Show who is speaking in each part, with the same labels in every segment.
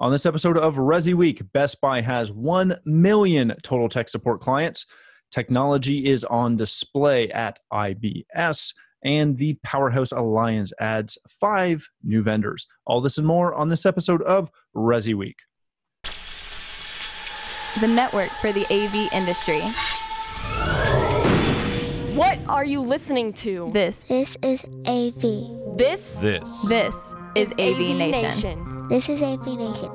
Speaker 1: On this episode of Resi Week, Best Buy has 1 million total tech support clients. Technology is on display at IBS, and the Powerhouse Alliance adds five new vendors. All this and more on this episode of Resi Week.
Speaker 2: The network for the AV industry.
Speaker 3: What are you listening to?
Speaker 2: This,
Speaker 4: This is AV.
Speaker 3: This
Speaker 5: This.
Speaker 2: this is AV, Nation.
Speaker 4: This is AV Nation.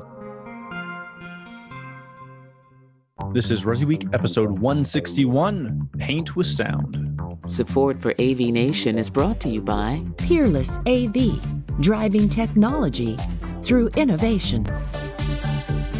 Speaker 1: This is Resi Week, episode 161 Paint with Sound.
Speaker 6: Support for AV Nation is brought to you by
Speaker 7: Peerless AV, driving technology through innovation.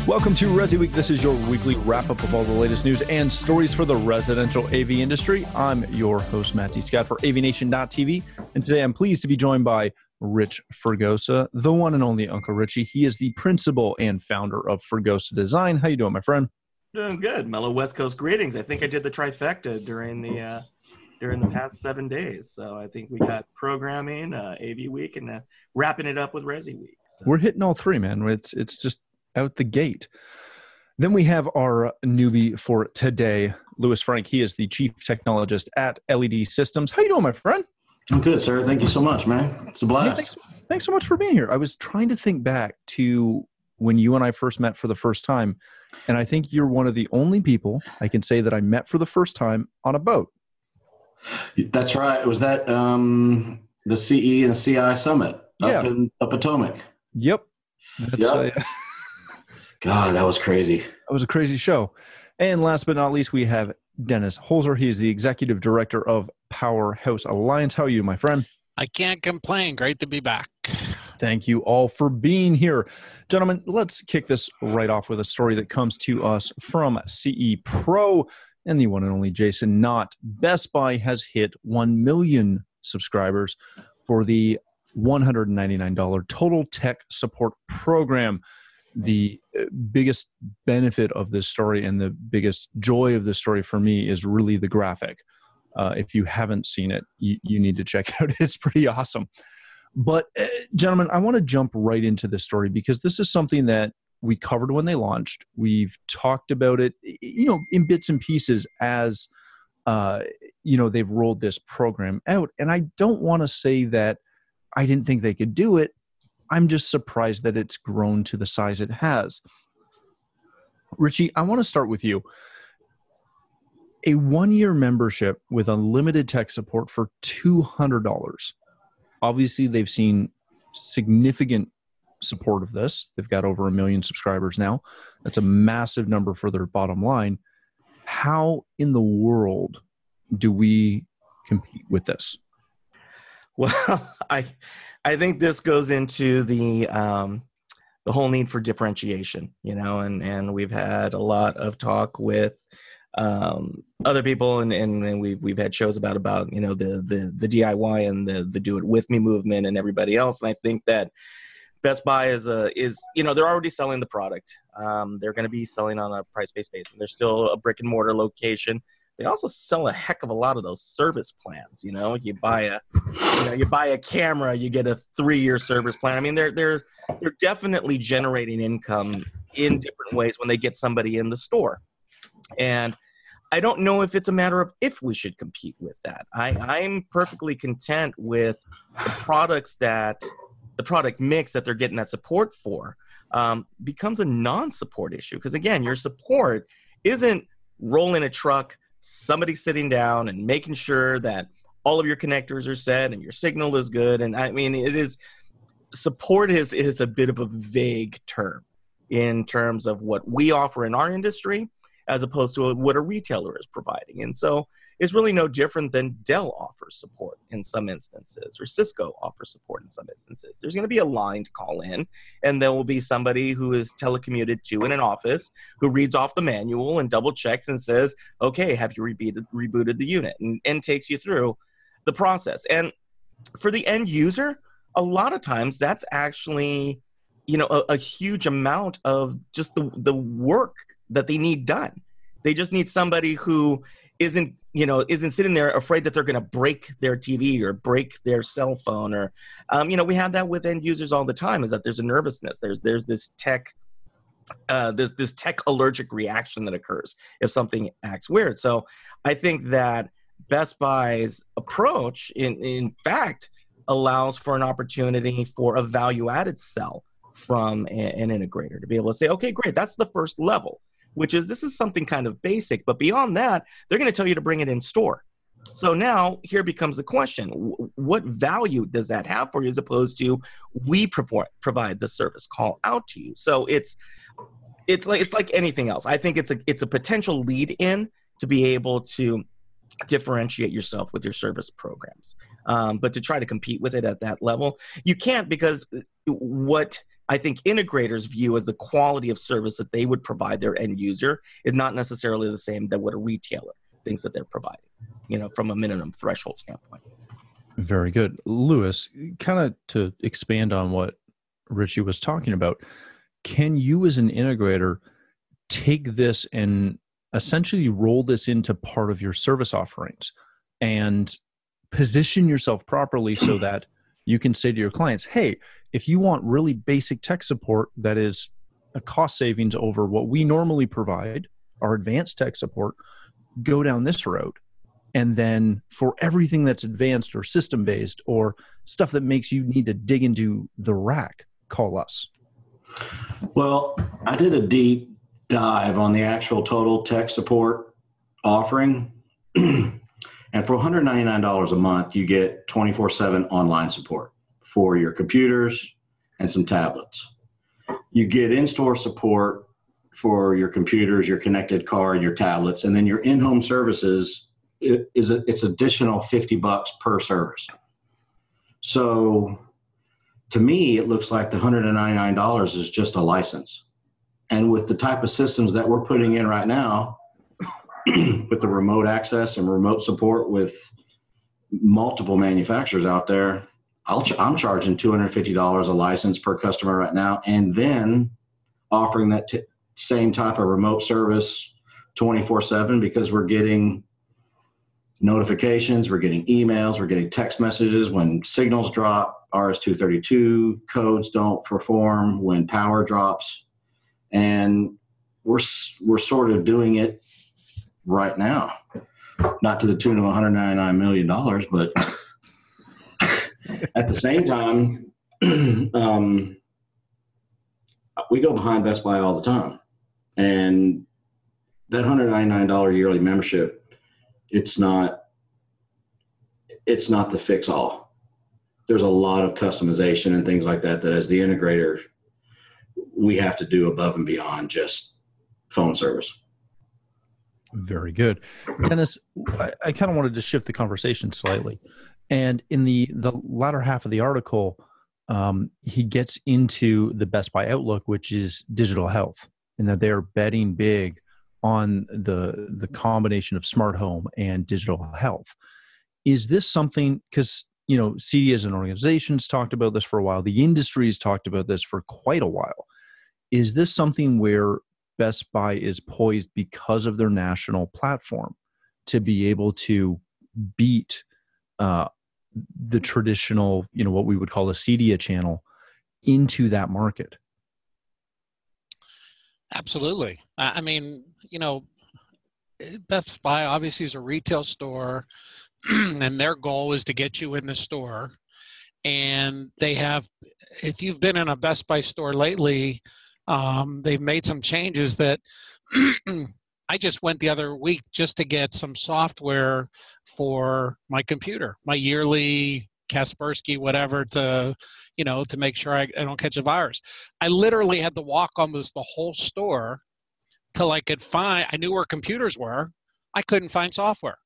Speaker 1: Welcome to Resi Week. This is your weekly wrap up of all the latest news and stories for the residential AV industry. I'm your host, Matty Scott for AVNation.tv. And today I'm pleased to be joined by Rich Fregosa, the one and only Uncle Richie. He is the principal and founder of Fregosa Design. How you doing, my friend?
Speaker 8: Doing good. Mellow West Coast greetings. I think I did the trifecta during the uh, during the past seven days. So I think we got programming, uh, AV week, and uh, wrapping it up with Resi week. So.
Speaker 1: We're hitting all three, man. It's it's just out the gate. Then we have our newbie for today, Louis Frank. He is the chief technologist at LED Systems. How you doing, my friend?
Speaker 9: I'm good, sir. Thank you so much, man. It's a
Speaker 1: Hey,
Speaker 9: blast.
Speaker 1: thanks, thanks so much for being here. I was trying to think back to when you and I first met for the first time, and I think you're one of the only people I can say that I met for the first time on a boat.
Speaker 9: That's right. Was that um, the CE and CI summit up
Speaker 1: Yeah.
Speaker 9: in up Potomac.
Speaker 1: Yep, that's
Speaker 9: Yep.
Speaker 1: uh,
Speaker 9: God, that was crazy.
Speaker 1: That was a crazy show. And last but not least, we have Dennis Holzer. He is the executive director of Powerhouse Alliance. How are you, my friend?
Speaker 5: I can't complain. Great to be back.
Speaker 1: Thank you all for being here. Gentlemen, let's kick this right off with a story that comes to us from CE Pro and the one and only Jason Knott. Best Buy has hit 1 million subscribers for the $199 total tech support program. The uh, biggest benefit of this story and the biggest joy of this story for me is really the graphic. Uh, if you haven't seen it, you, you need to check it out. It's pretty awesome. But, uh, gentlemen, I want to jump right into this story because this is something that we covered when they launched. We've talked about it, you know, in bits and pieces as, uh, you know, they've rolled this program out. And I don't want to say that I didn't think they could do it. I'm just surprised that it's grown to the size it has. Richie, I want to start with you. A one year membership with unlimited tech support for $200 obviously they've seen significant support of this. They've got over a million subscribers now. That's a massive number for their bottom line. How in the world do we compete with this?
Speaker 8: Well, I I think this goes into the um, the whole need for differentiation, you know, and and we've had a lot of talk with um, other people, and, and and we've we've had shows about about you know the the the DIY and the the do it with me movement and everybody else, and I think that Best Buy is a is you know they're already selling the product. Um, they're going to be selling on a price based basis. They're still a brick and mortar location. They also sell a heck of a lot of those service plans. You know, you buy a you know you buy a camera, you get a three year service plan. I mean, they're they're they're definitely generating income in different ways when they get somebody in the store. And I don't know if it's a matter of if we should compete with that. I, I'm perfectly content with the products that the product mix that they're getting that support for um, becomes a non-support issue because again, your support isn't rolling a truck, somebody sitting down and making sure that all of your connectors are set and your signal is good. And I mean, it is support is is a bit of a vague term in terms of what we offer in our industry as opposed to what a retailer is providing. And so it's really no different than Dell offers support in some instances or Cisco offers support in some instances. There's going to be a line to call in, and there will be somebody who is telecommuted to in an office who reads off the manual and double checks and says, okay, have you rebooted, rebooted the unit and, and takes you through the process. And for the end user, a lot of times that's actually you know a, a huge amount of just the the work that they need done. They just need somebody who isn't you know isn't sitting there afraid that they're going to break their tv or break their cell phone or um, you know we have that with end users all the time is that there's a nervousness. There's there's this tech uh, this this tech allergic reaction that occurs if something acts weird. So I think that Best Buy's approach, in in fact, allows for an opportunity for a value added sell from a, an integrator to be able to say, okay, great, that's the first level, which is this is something kind of basic, but beyond that, they're going to tell you to bring it in store. So now here becomes the question what value does that have for you as opposed to we provide, the service call out to you? So it's it's like it's like anything else. I think it's a it's a potential lead in to be able to differentiate yourself with your service programs. Um, but to try to compete with it at that level, you can't because what I think integrators view as the quality of service that they would provide their end user is not necessarily the same that what a retailer thinks that they're providing, you know, from a minimum threshold standpoint.
Speaker 1: Very good. Lewis, kind of to expand on what Richie was talking about, can you as an integrator take this and essentially roll this into part of your service offerings and position yourself properly so that you can say to your clients, hey, if you want really basic tech support that is a cost savings over what we normally provide, our advanced tech support, go down this road. And then for everything that's advanced or system based or stuff that makes you need to dig into the rack, call us.
Speaker 9: Well, I did a deep dive on the actual total tech support offering. and for $199 a month, you get 24 7 online support for your computers and some tablets. You get in store support for your computers, your connected car, your tablets, and then your in home services is a, it's additional 50 bucks per service. So to me, it looks like the $199 is just a license. And with the type of systems that we're putting in right now, with the remote access and remote support with multiple manufacturers out there, I'll ch- I'm charging $250 a license per customer right now, and then offering that t- same type of remote service 24 7 because we're getting notifications, we're getting emails, we're getting text messages when signals drop, RS232 codes don't perform, when power drops and we're we're sort of doing it right now, not to the tune of 199 million dollars, but at the same time, um, we go behind Best Buy all the time, and that 199 dollar yearly membership, it's not it's not the fix all. There's a lot of customization and things like that that as the integrator we have to do above and beyond just phone service.
Speaker 1: Very good, Dennis. I, I kind of wanted to shift the conversation slightly, and in the the latter half of the article, um, he gets into the Best Buy outlook, which is digital health, and that they are betting big on the the combination of smart home and digital health. Is this something because you know CEDIA as an organization has talked about this for a while, the industry has talked about this for quite a while is this something where Best Buy is poised because of their national platform to be able to beat uh, the traditional, you know, what we would call a CEDIA channel into that market?
Speaker 5: Absolutely. I mean, you know, Best Buy obviously is a retail store, and their goal is to get you in the store. And they have, if you've been in a Best Buy store lately, um, they've made some changes that I just went the other week just to get some software for my computer, my yearly Kaspersky, whatever, to you know to make sure I, I don't catch a virus. I literally had to walk almost the whole store till I could find. I knew where computers were. I couldn't find software,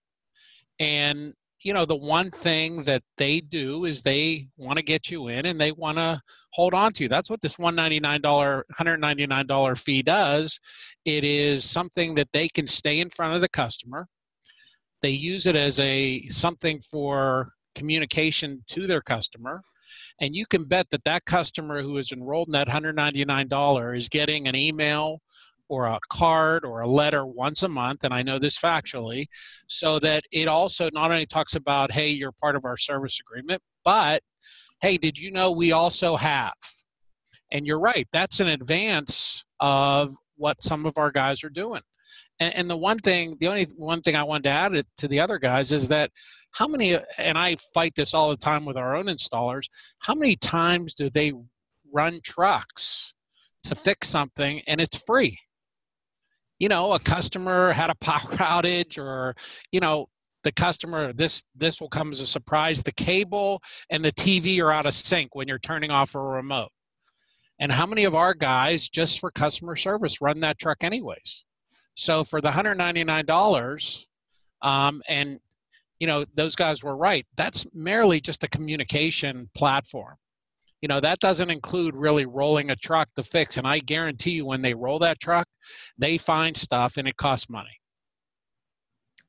Speaker 5: and you know the one thing that they do is they want to get you in and they want to hold on to you. That's what this $199 $199 fee does. It is something that they can stay in front of the customer. They use it as a something for communication to their customer. And you can bet that that customer who is enrolled in that $199 is getting an email or a card or a letter once a month, and I know this factually, so that it also not only talks about, hey, you're part of our service agreement, but hey, did you know we also have? And you're right, that's an advance of what some of our guys are doing. And, and, the one thing, the only one thing I wanted to add to the other guys is that how many, and I fight this all the time with our own installers, how many times do they run trucks to fix something and it's free? You know, a customer had a power outage or, you know, the customer this this will come as a surprise. The cable and the tv are out of sync when you're turning off a remote. And how many of our guys just for customer service run that truck anyways? So for the $199 um, and you know those guys were right. That's merely just a communication platform you know that doesn't include really rolling a truck to fix and i guarantee you when they roll that truck they find stuff and it costs money.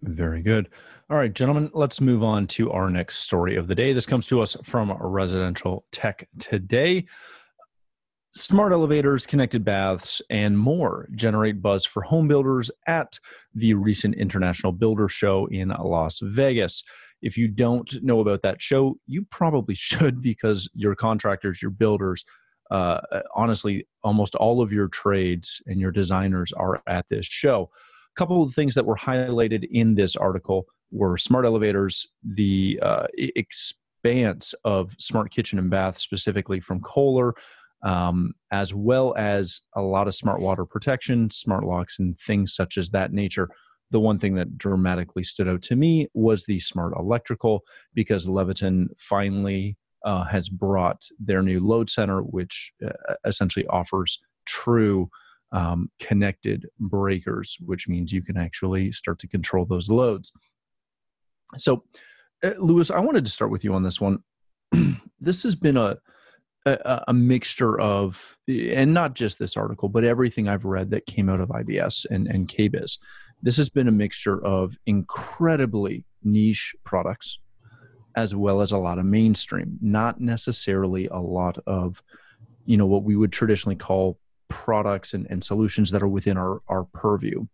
Speaker 1: Very good. All right gentlemen let's move on to our next story of the day. This comes to us from residential tech today. Smart elevators, connected baths, and more generate buzz for home builders at the recent International Builder Show in Las Vegas. If you don't know about that show, you probably should because your contractors, your builders, uh, honestly, almost all of your trades and your designers are at this show. A couple of things that were highlighted in this article were smart elevators, the uh, expanse of smart kitchen and bath, specifically from Kohler, um, as well as a lot of smart water protection, smart locks, and things such as that nature. The one thing that dramatically stood out to me was the smart electrical because Leviton finally uh, has brought their new load center, which uh, essentially offers true um, connected breakers, which means you can actually start to control those loads. So, uh, Lewis, I wanted to start with you on this one. this has been a a, mixture of, and not just this article, but everything I've read that came out of IBS and, and KBIS. This has been a mixture of incredibly niche products as well as a lot of mainstream, not necessarily a lot of, you know, what we would traditionally call products and, and solutions that are within our, our purview.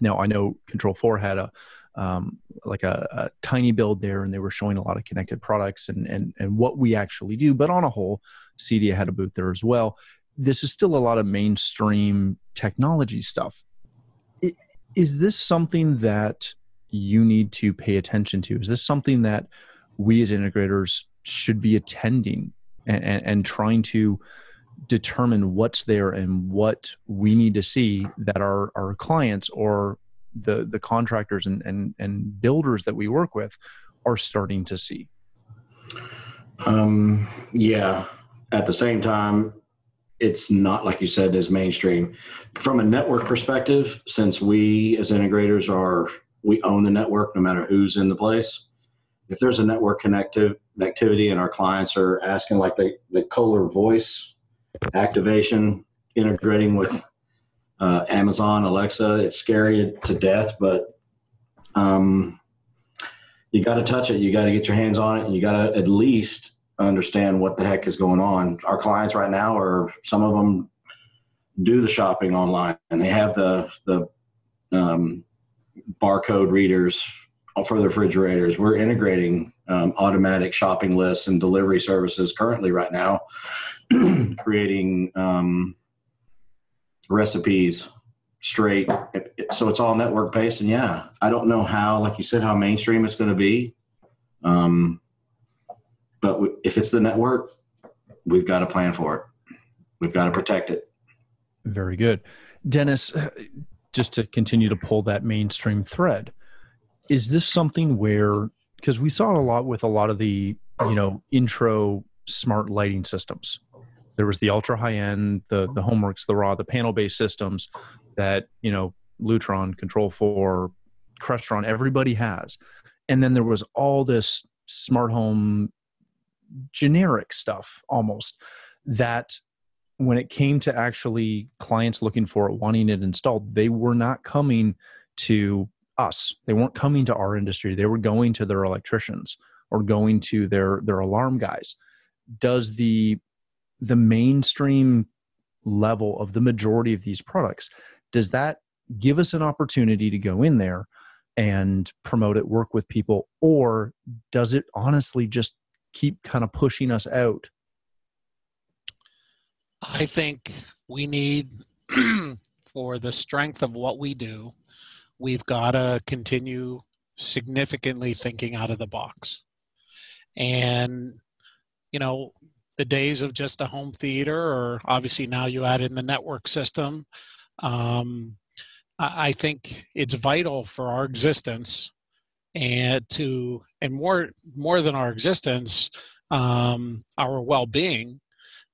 Speaker 1: Now, I know Control 4 had a, um, like a, a, tiny build there, and they were showing a lot of connected products and and and what we actually do. But on a whole, CEDIA had a booth there as well. This is still a lot of mainstream technology stuff. Is this something that you need to pay attention to? Is this something that we as integrators should be attending and, and, and trying to determine what's there and what we need to see that our, our clients or the the contractors and, and and builders that we work with are starting to see
Speaker 9: um yeah at the same time it's not like you said as mainstream from a network perspective since we as integrators are we own the network no matter who's in the place if there's a network connective activity and our clients are asking like the the Kohler voice activation integrating with uh, Amazon Alexa. It's scary to death, but um, you got to touch it. You got to get your hands on it, you got to at least understand what the heck is going on. Our clients right now are some of them do the shopping online, and they have the the um, barcode readers for the refrigerators. We're integrating um, automatic shopping lists and delivery services currently right now, creating um, recipes straight. So it's all network based. And yeah, I don't know how, like you said, how mainstream it's going to be. Um, but if it's the network, we've got to plan for it. We've got to protect it.
Speaker 1: Very good. Dennis, uh, just to continue to pull that mainstream thread, is this something where, because we saw it a lot with a lot of the, you know, intro smart lighting systems there was the ultra high end, the the homeworks, the raw, the panel based systems that you know Lutron, Control Four, Crestron, everybody has, and then there was all this smart home generic stuff almost that when it came to actually clients looking for it wanting it installed they were not coming to us. They weren't coming to our industry. They were going to their electricians or going to their their alarm guys. Does the the mainstream level of the majority of these products does that give us an opportunity to go in there and promote it work with people or does it honestly just keep kind of pushing us out
Speaker 5: i think we need for the strength of what we do, we've got to continue significantly thinking out of the box. And, you know, the days of just a home theater, or obviously now you add in the network system, um, I think it's vital for our existence and to and more more than our existence um, our well-being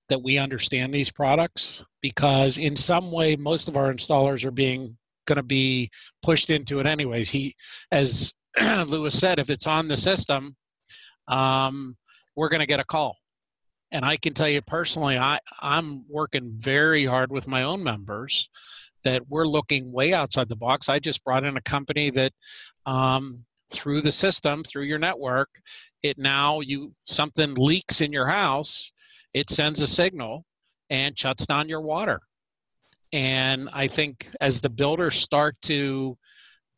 Speaker 5: that we understand these products because in some way most of our installers are being going to be pushed into it anyways. He as lewis said if it's on the system um, we're going to get a call. And i can tell you personally i i'm working very hard with my own members that we're looking way outside the box. I just brought in a company that um, through the system through your network it now you something leaks in your house it sends a signal and shuts down your water. And i think as the builders start to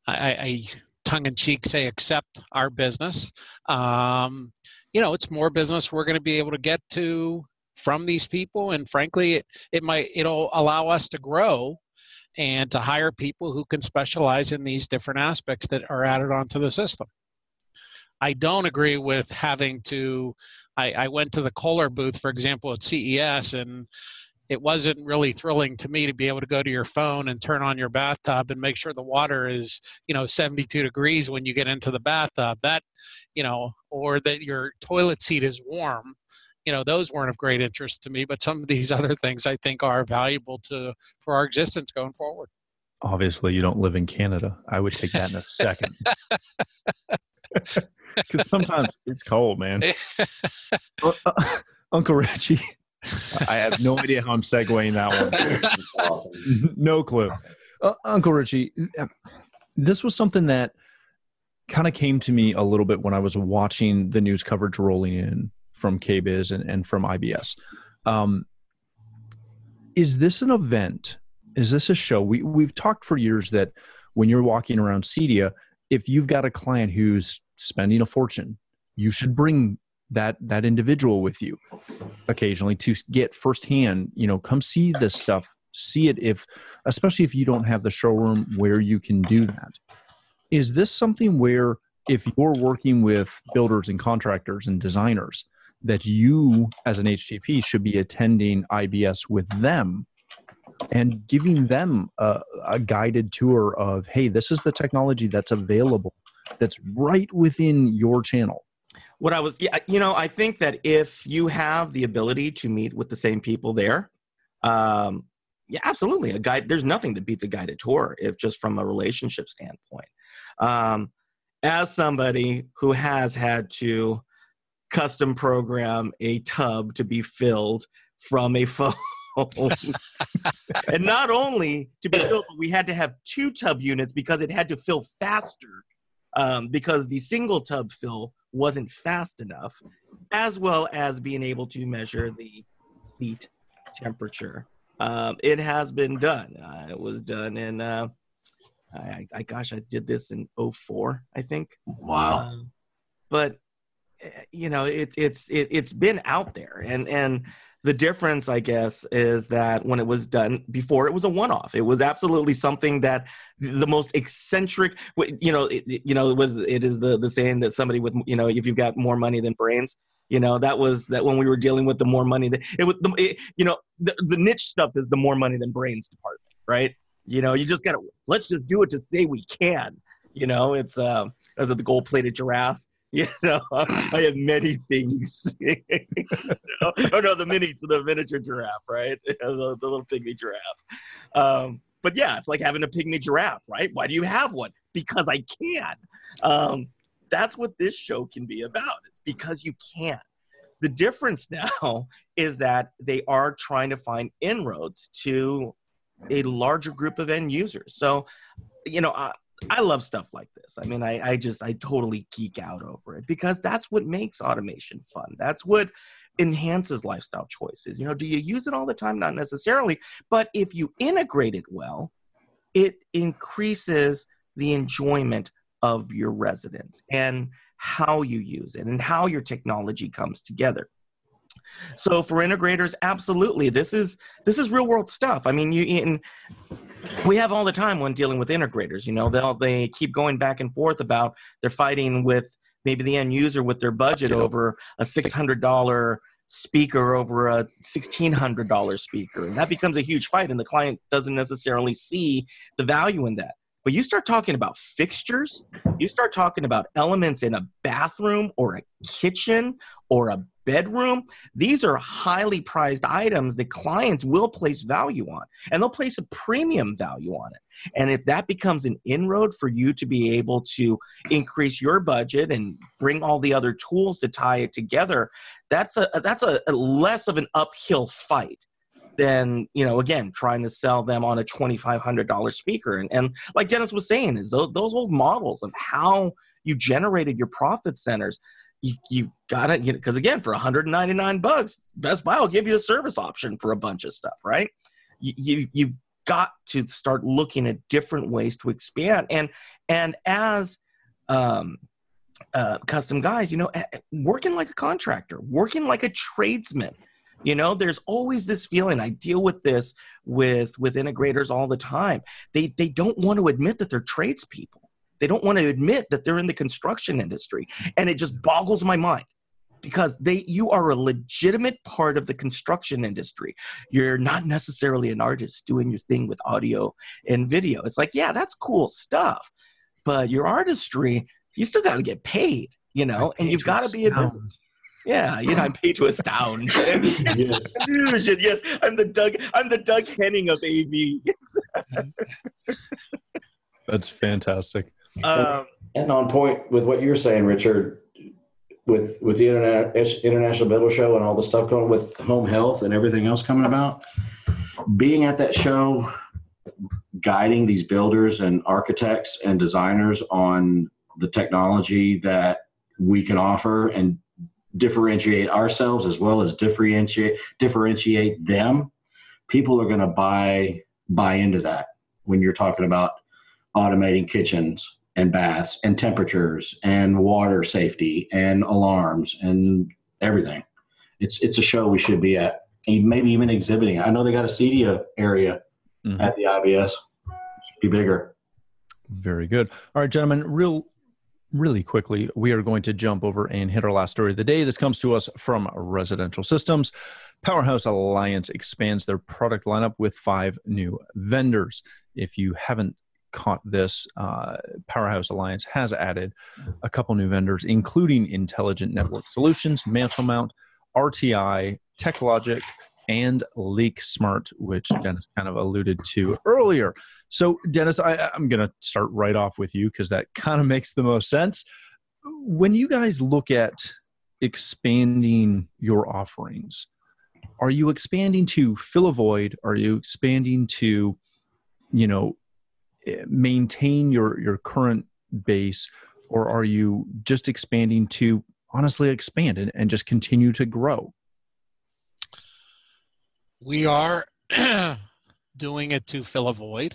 Speaker 5: i, I tongue in cheek say accept our business um, you know it's more business we're going to be able to get to from these people. And frankly it, it might it'll allow us to grow and to hire people who can specialize in these different aspects that are added onto the system. I don't agree with having to. I, I, went to the Kohler booth, for example, at CES, and it wasn't really thrilling to me to be able to go to your phone and turn on your bathtub and make sure the water is, you know, 72 degrees when you get into the bathtub. That, you know, or that your toilet seat is warm you know those weren't of great interest to me but some of these other things i think are valuable to for our existence going forward.
Speaker 1: Obviously you don't live in canada. I would take that in a second. Because sometimes it's cold man. Uh, uh, uncle richie i have no idea how i'm segueing that one. No clue. Uh, uncle richie uh, this was something that kind of came to me a little bit when i was watching the news coverage rolling in from KBIS and, and from IBS. Um, is this an event? Is this a show? We, we've talked for years that when you're walking around CEDIA, if you've got a client who's spending a fortune, you should bring that that individual with you occasionally to get firsthand. You know, come see this stuff, see it. If especially if you don't have the showroom where you can do that, is this something where if you're working with builders and contractors and designers, that you as an HTP should be attending IBS with them and giving them a, a, guided tour of, hey, this is the technology that's available, that's right within your channel.
Speaker 8: What I was, yeah, you know, I think that if you have the ability to meet with the same people there, um, yeah, absolutely. A guide, there's nothing that beats a guided tour, if just from a relationship standpoint. Um, as somebody who has had to custom program a tub to be filled from a phone. and not only to be filled, but we had to have two tub units because it had to fill faster um, because the single tub fill wasn't fast enough, as well as being able to measure the seat temperature. Um, it has been done. Uh, it was done in, uh, I, I, gosh, I did this in 04, I think.
Speaker 9: Wow. Uh,
Speaker 8: but you know it, it's it, it's been out there. And and the difference i guess is that when it was done before it was a one-off it was absolutely something that the most eccentric you know it, you know it was it is the the saying that somebody with you know if you've got more money than brains you know that was that when we were dealing with the more money that it was the it, you know the, the niche stuff is the more money than brains department right? You know you just gotta let's just do it to say we can you know? It's um as of the gold plated giraffe you know, I have many things. Oh no, the mini, the miniature giraffe, right? the, the, little pygmy giraffe. Um, but yeah, it's like having a pygmy giraffe, right? Why do you have one? Because I can. Um, that's what this show can be about. It's because you can. The difference now is that they are trying to find inroads to a larger group of end users. So, you know, I, I love stuff like this. I mean, I, I just, I totally geek out over it because that's what makes automation fun. That's what enhances lifestyle choices. You know, do you use it all the time? Not necessarily. But if you integrate it well, it increases the enjoyment of your residents and how you use it and how your technology comes together. so for integrators absolutely this is this is real world stuff i mean you in we have all the time when dealing with integrators you know they'll they keep going back and forth about they're fighting with maybe the end user with their budget over a $600 speaker over a $1600 speaker and that becomes a huge fight and the client doesn't necessarily see the value in that but you start talking about fixtures, you start talking about elements in a bathroom or a kitchen or a bedroom. These are highly prized items that clients will place value on, and they'll place a premium value on it. And if that becomes an inroad for you to be able to increase your budget and bring all the other tools to tie it together, that's a that's a, a less of an uphill fight than you know again trying to sell them on a $2500 speaker. And, and like dennis was saying is those, those old models of how you generated your profit centers you, you gotta you know because again for 199 bucks best buy will give you a service option for a bunch of stuff right? You, you you've got to start looking at different ways to expand. And and as um uh, custom guys, you know, working like a contractor, working like a tradesman, you know there's always this feeling i deal with this with with integrators all the time. They they don't want to admit that they're tradespeople. They don't want to admit that they're in the construction industry. And it just boggles my mind because they you are a legitimate part of the construction industry. You're not necessarily an artist doing your thing with audio and video. It's like yeah that's cool stuff but your artistry you still got to get paid you know and you've got to be a business yeah, you know, I'm paid to astound. yes. yes, I'm the Doug. I'm the Doug Henning of AV.
Speaker 1: That's fantastic.
Speaker 9: Um, and on point with what you're saying, Richard, with with the internet international builder show and all the stuff going with home health and everything else coming about, being at that show, guiding these builders and architects and designers on the technology that we can offer and differentiate ourselves as well as differentiate differentiate them, people are going to buy buy into that when you're talking about automating kitchens and baths and temperatures and water safety and alarms and everything. It's it's a show we should be at, maybe even exhibiting. I know they got a CEDIA area mm-hmm. at the IBS. Should be bigger.
Speaker 1: Very good. All right, gentlemen. Real really quickly, we are going to jump over and hit our last story of the day. This comes to us from Residential Systems. Powerhouse Alliance expands their product lineup with five new vendors. If you haven't caught this, uh, Powerhouse Alliance has added a couple new vendors, including Intelligent Network Solutions, MantelMount, RTI, TechLogic, and Leak Smart, which Dennis kind of alluded to earlier. So, Dennis, I, I'm going to start right off with you because that kind of makes the most sense. When you guys look at expanding your offerings, are you expanding to fill a void? Are you expanding to, you know, eh, maintain your your current base, or are you just expanding to honestly expand and, and just continue to grow?
Speaker 5: We are doing it to fill a void.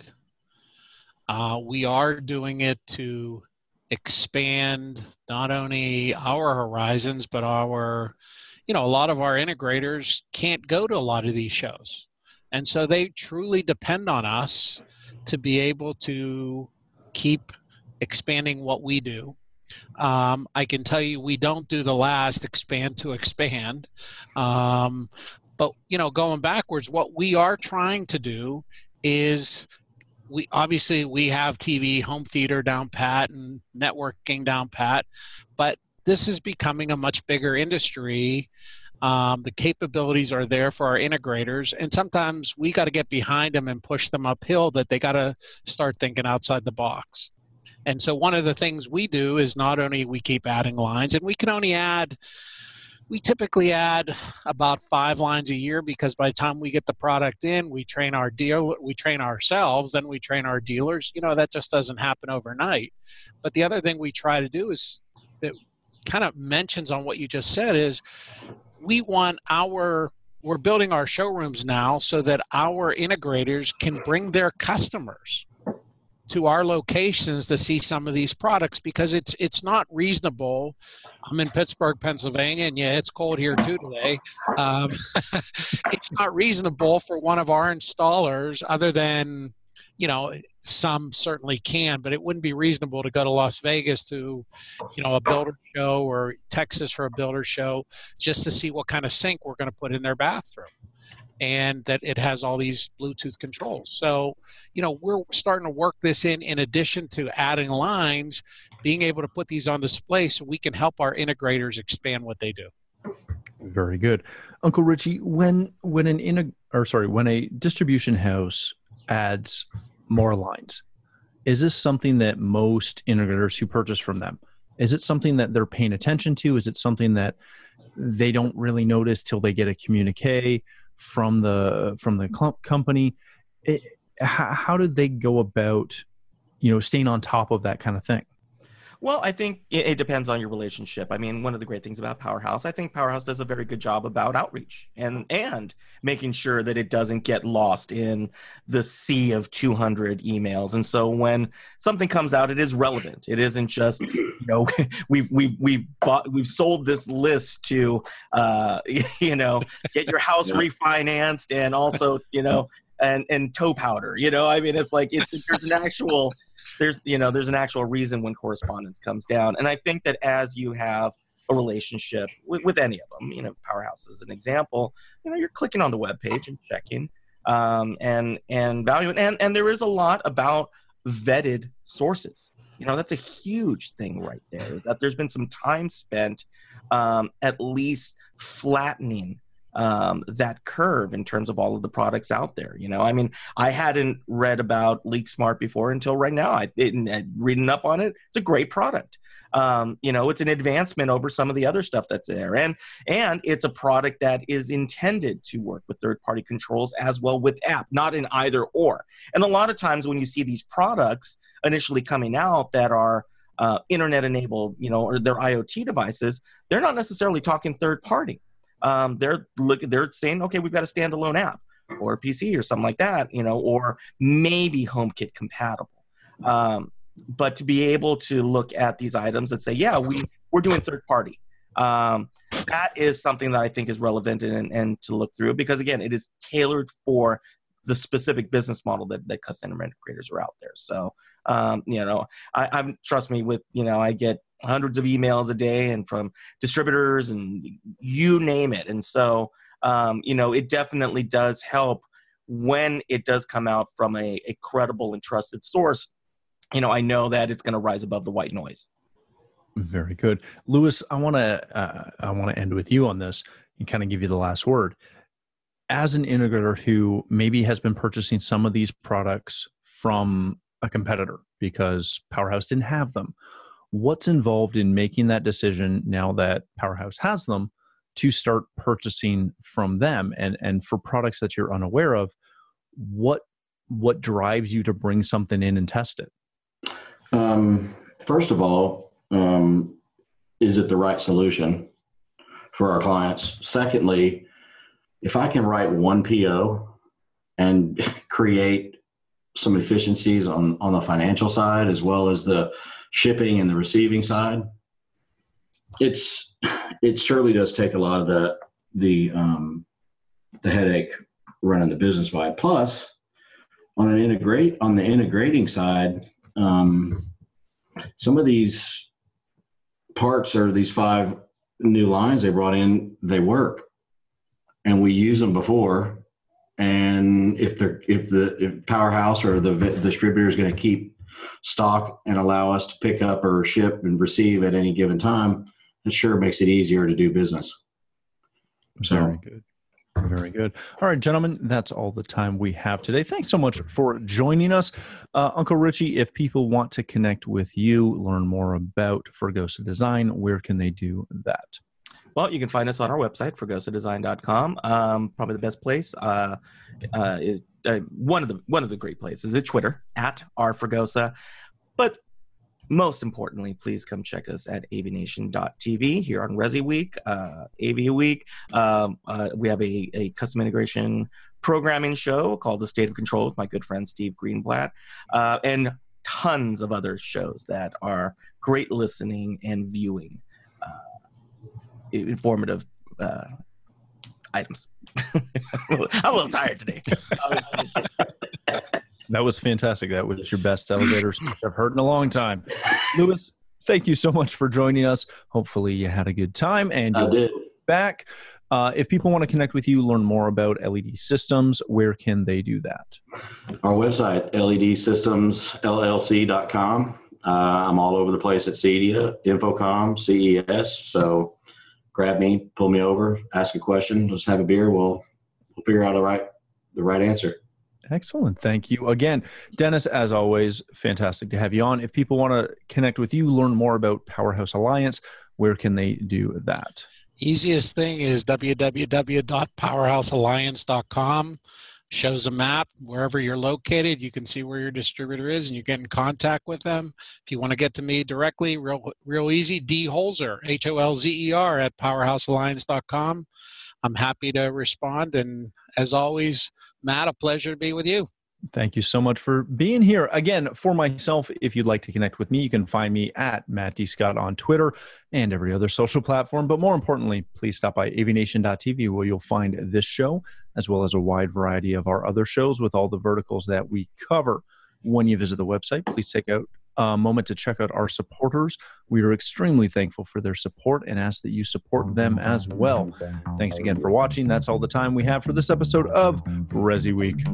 Speaker 5: Uh, we are doing it to expand not only our horizons, but our, you know, a lot of our integrators can't go to a lot of these shows. And so they truly depend on us to be able to keep expanding what we do. Um, I can tell you we don't do the last expand to expand. Um, but, you know, going backwards, what we are trying to do is we obviously we have TV, home theater down pat, and networking down pat, but this is becoming a much bigger industry. Um, the capabilities are there for our integrators, and sometimes we got to get behind them and push them uphill. That they got to start thinking outside the box. And so, one of the things we do is not only we keep adding lines, and we can only add we typically add about five lines a year because by the time we get the product in we train our deal we train ourselves and we train our dealers. You know that just doesn't happen overnight. But the other thing we try to do is that kind of mentions on what you just said is we want our we're building our showrooms now so that our integrators can bring their customers to our locations to see some of these products because it's it's not reasonable. I'm in Pittsburgh, Pennsylvania, and yeah, it's cold here too today. Um, it's not reasonable for one of our installers, other than you know some certainly can, but it wouldn't be reasonable to go to Las Vegas to, you know, a builder show or Texas for a builder show just to see what kind of sink we're going to put in their bathroom and that it has all these Bluetooth controls. So, you know, we're starting to work this in in addition to adding lines, being able to put these on display so we can help our integrators expand what they do.
Speaker 1: Very good. Uncle Richie, when when an in or sorry, when a distribution house adds more lines, is this something that most integrators who purchase from them is it something that they're paying attention to? Is it something that they don't really notice till they get a communique? From the from the company. It, how, how did they go about you know staying on top of that kind of thing
Speaker 8: well, I think it, it, depends on your relationship. I mean, one of the great things about Powerhouse, I think Powerhouse does a very good job about outreach and and making sure that it doesn't get lost in the sea of 200 emails. And so when something comes out, it is relevant. It isn't just you know we've we've we've bought we've sold this list to uh, you know get your house yeah. refinanced and also you know and and toe powder. You know, I mean, it's like it's there's an actual there's you know there's an actual reason when correspondence comes down. And i think that as you have a relationship with, with any of them you know powerhouse is an example you know you're clicking on the web page and checking um, and and value and and there is a lot about vetted sources. You know that's a huge thing right there is that there's been some time spent um, at least flattening um, that curve in terms of all of the products out there. You know, I mean, I hadn't read about LeakSmart before until right now. I didn't reading up on it. It's a great product. Um, you know, it's an advancement over some of the other stuff that's there, and and it's a product that is intended to work with third-party controls as well with app, not in either or. And a lot of times when you see these products initially coming out that are uh, internet enabled, you know, or their IoT devices, they're not necessarily talking third party um, they're looking they're saying okay we've got a standalone app or pc or something like that you know or maybe homekit compatible. Um, but to be able to look at these items and say yeah we we're doing third party um, that is something that i think is relevant and, and to look through because again it is tailored for the specific business model that, that custom integrators are out there. So um, you know I, i'm trust me with you know i get hundreds of emails a day and from distributors and you name it. And so, um, you know, it definitely does help when it does come out from a, a credible and trusted source. You know, I know that it's going to rise above the white noise.
Speaker 1: Very good, Lewis. I want to uh, I want to end with you on this and kind of give you the last word. As an integrator who maybe has been purchasing some of these products from a competitor because Powerhouse didn't have them, what's involved in making that decision now that Powerhouse has them to start purchasing from them? And and for products that you're unaware of what what drives you to bring something in and test it?
Speaker 9: Um, first of all um, is it the right solution for our clients? Secondly if i can write one po and create some efficiencies on on the financial side as well as the shipping and the receiving side, it's it surely does take a lot of the the um, the headache running the business by. Plus, on an integrate on the integrating side, um, some of these parts or these five new lines they brought in, they work, and we use them before. And if the if the if powerhouse or the distributor is going to keep stock and allow us to pick up or ship and receive at any given time, it sure makes it easier to do business.
Speaker 1: So. Very good. Very good. All right, gentlemen, that's all the time we have today. Thanks so much for joining us. Uh, Uncle Richie, if people want to connect with you, learn more about Fregosa Design, where can they do that?
Speaker 8: Well, you can find us on our website, fregosadesign.com. Um, probably the best place uh, uh, is uh, one of the one of the great places is Twitter at our rfregosa. But most importantly, please come check us at avnation.tv here on Resi Week, uh, AV Week. Um, uh, we have a, a custom integration programming show called The State of Control with my good friend Steve Greenblatt. Uh, and tons of other shows that are great listening and viewing, informative uh, items. I'm a little tired today.
Speaker 1: that was fantastic. That was your best elevator speech I've heard in a long time. Lewis, thank you so much for joining us. Hopefully, you had a good time and you're back. Uh, if people want to connect with you, learn more about LED systems, where can they do that?
Speaker 9: Our website, ledsystemsllc.com. Uh, I'm all over the place at CEDIA, InfoComm, CES. So grab me, pull me over, ask a question, let's have a beer. We'll, we'll figure out the right, the right answer.
Speaker 1: Excellent. Thank you again. Dennis, as always, fantastic to have you on. If people want to connect with you, learn more about Powerhouse Alliance, where can they do that?
Speaker 5: Easiest thing is www.powerhousealliance.com. Shows a map wherever you're located. You can see where your distributor is and you get in contact with them. If you want to get to me directly, real, real easy, D Holzer, H O L Z E R, at powerhousealliance.com. I'm happy to respond. And as always, Matt, a pleasure to be with you.
Speaker 1: Thank you so much for being here. Again, for myself, if you'd like to connect with me, you can find me at Matt D. Scott on Twitter and every other social platform. But more importantly, please stop by avnation.tv where you'll find this show as well as a wide variety of our other shows with all the verticals that we cover. When you visit the website, please take out a moment to check out our supporters. We are extremely thankful for their support and ask that you support them as well. Thanks again for watching. That's all the time we have for this episode of Resi Week.